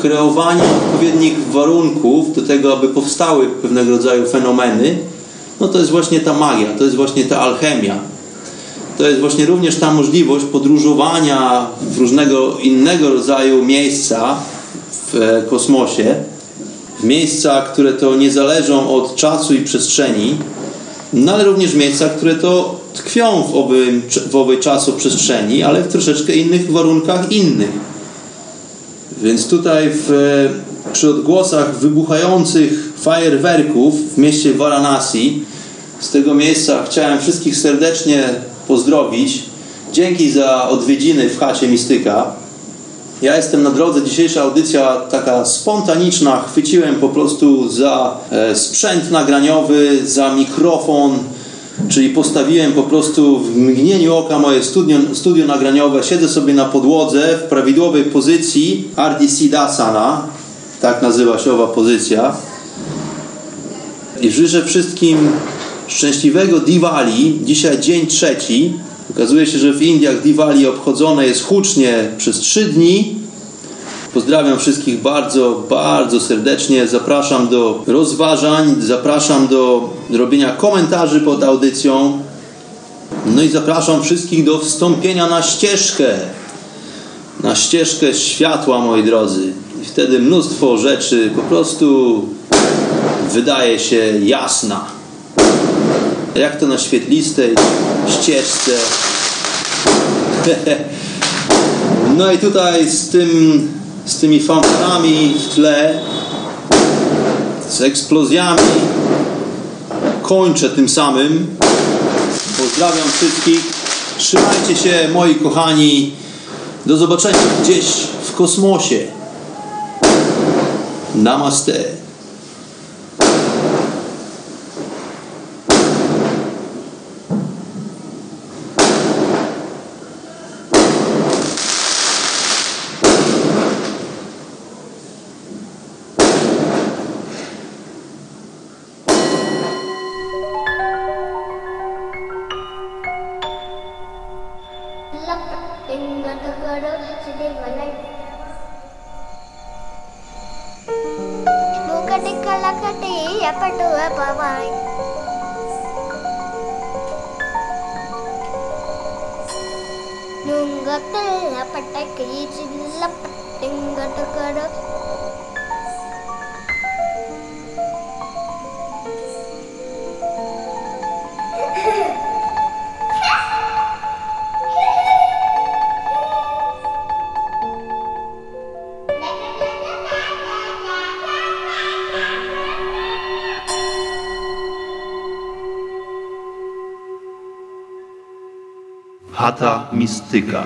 kreowania odpowiednich warunków do tego, aby powstały pewnego rodzaju fenomeny, no to jest właśnie ta magia, to jest właśnie ta alchemia. To jest właśnie również ta możliwość podróżowania w różnego innego rodzaju miejsca w kosmosie, miejsca, które to nie zależą od czasu i przestrzeni, no ale również miejsca, które to tkwią w, obym, w owej czasu-przestrzeni, ale w troszeczkę innych warunkach innych. Więc tutaj w, przy odgłosach wybuchających fajerwerków w mieście Varanasi z tego miejsca chciałem wszystkich serdecznie pozdrowić. Dzięki za odwiedziny w chacie Mistyka. Ja jestem na drodze, dzisiejsza audycja taka spontaniczna, chwyciłem po prostu za e, sprzęt nagraniowy, za mikrofon, czyli postawiłem po prostu w mgnieniu oka moje studio, studio nagraniowe, siedzę sobie na podłodze w prawidłowej pozycji RDC Dasana, tak nazywa się owa pozycja. I życzę wszystkim szczęśliwego Diwali, dzisiaj dzień trzeci, Okazuje się, że w Indiach Diwali obchodzone jest hucznie przez trzy dni. Pozdrawiam wszystkich bardzo, bardzo serdecznie. Zapraszam do rozważań, zapraszam do robienia komentarzy pod audycją. No i zapraszam wszystkich do wstąpienia na ścieżkę. Na ścieżkę światła, moi drodzy. I wtedy mnóstwo rzeczy po prostu wydaje się jasna jak to na świetlistej ścieżce. <laughs> No i tutaj z, tym, z tymi fanfarami w tle, z eksplozjami kończę tym samym. Pozdrawiam wszystkich. Trzymajcie się, moi kochani. Do zobaczenia gdzieś w kosmosie. Namaste. Chata mistyka.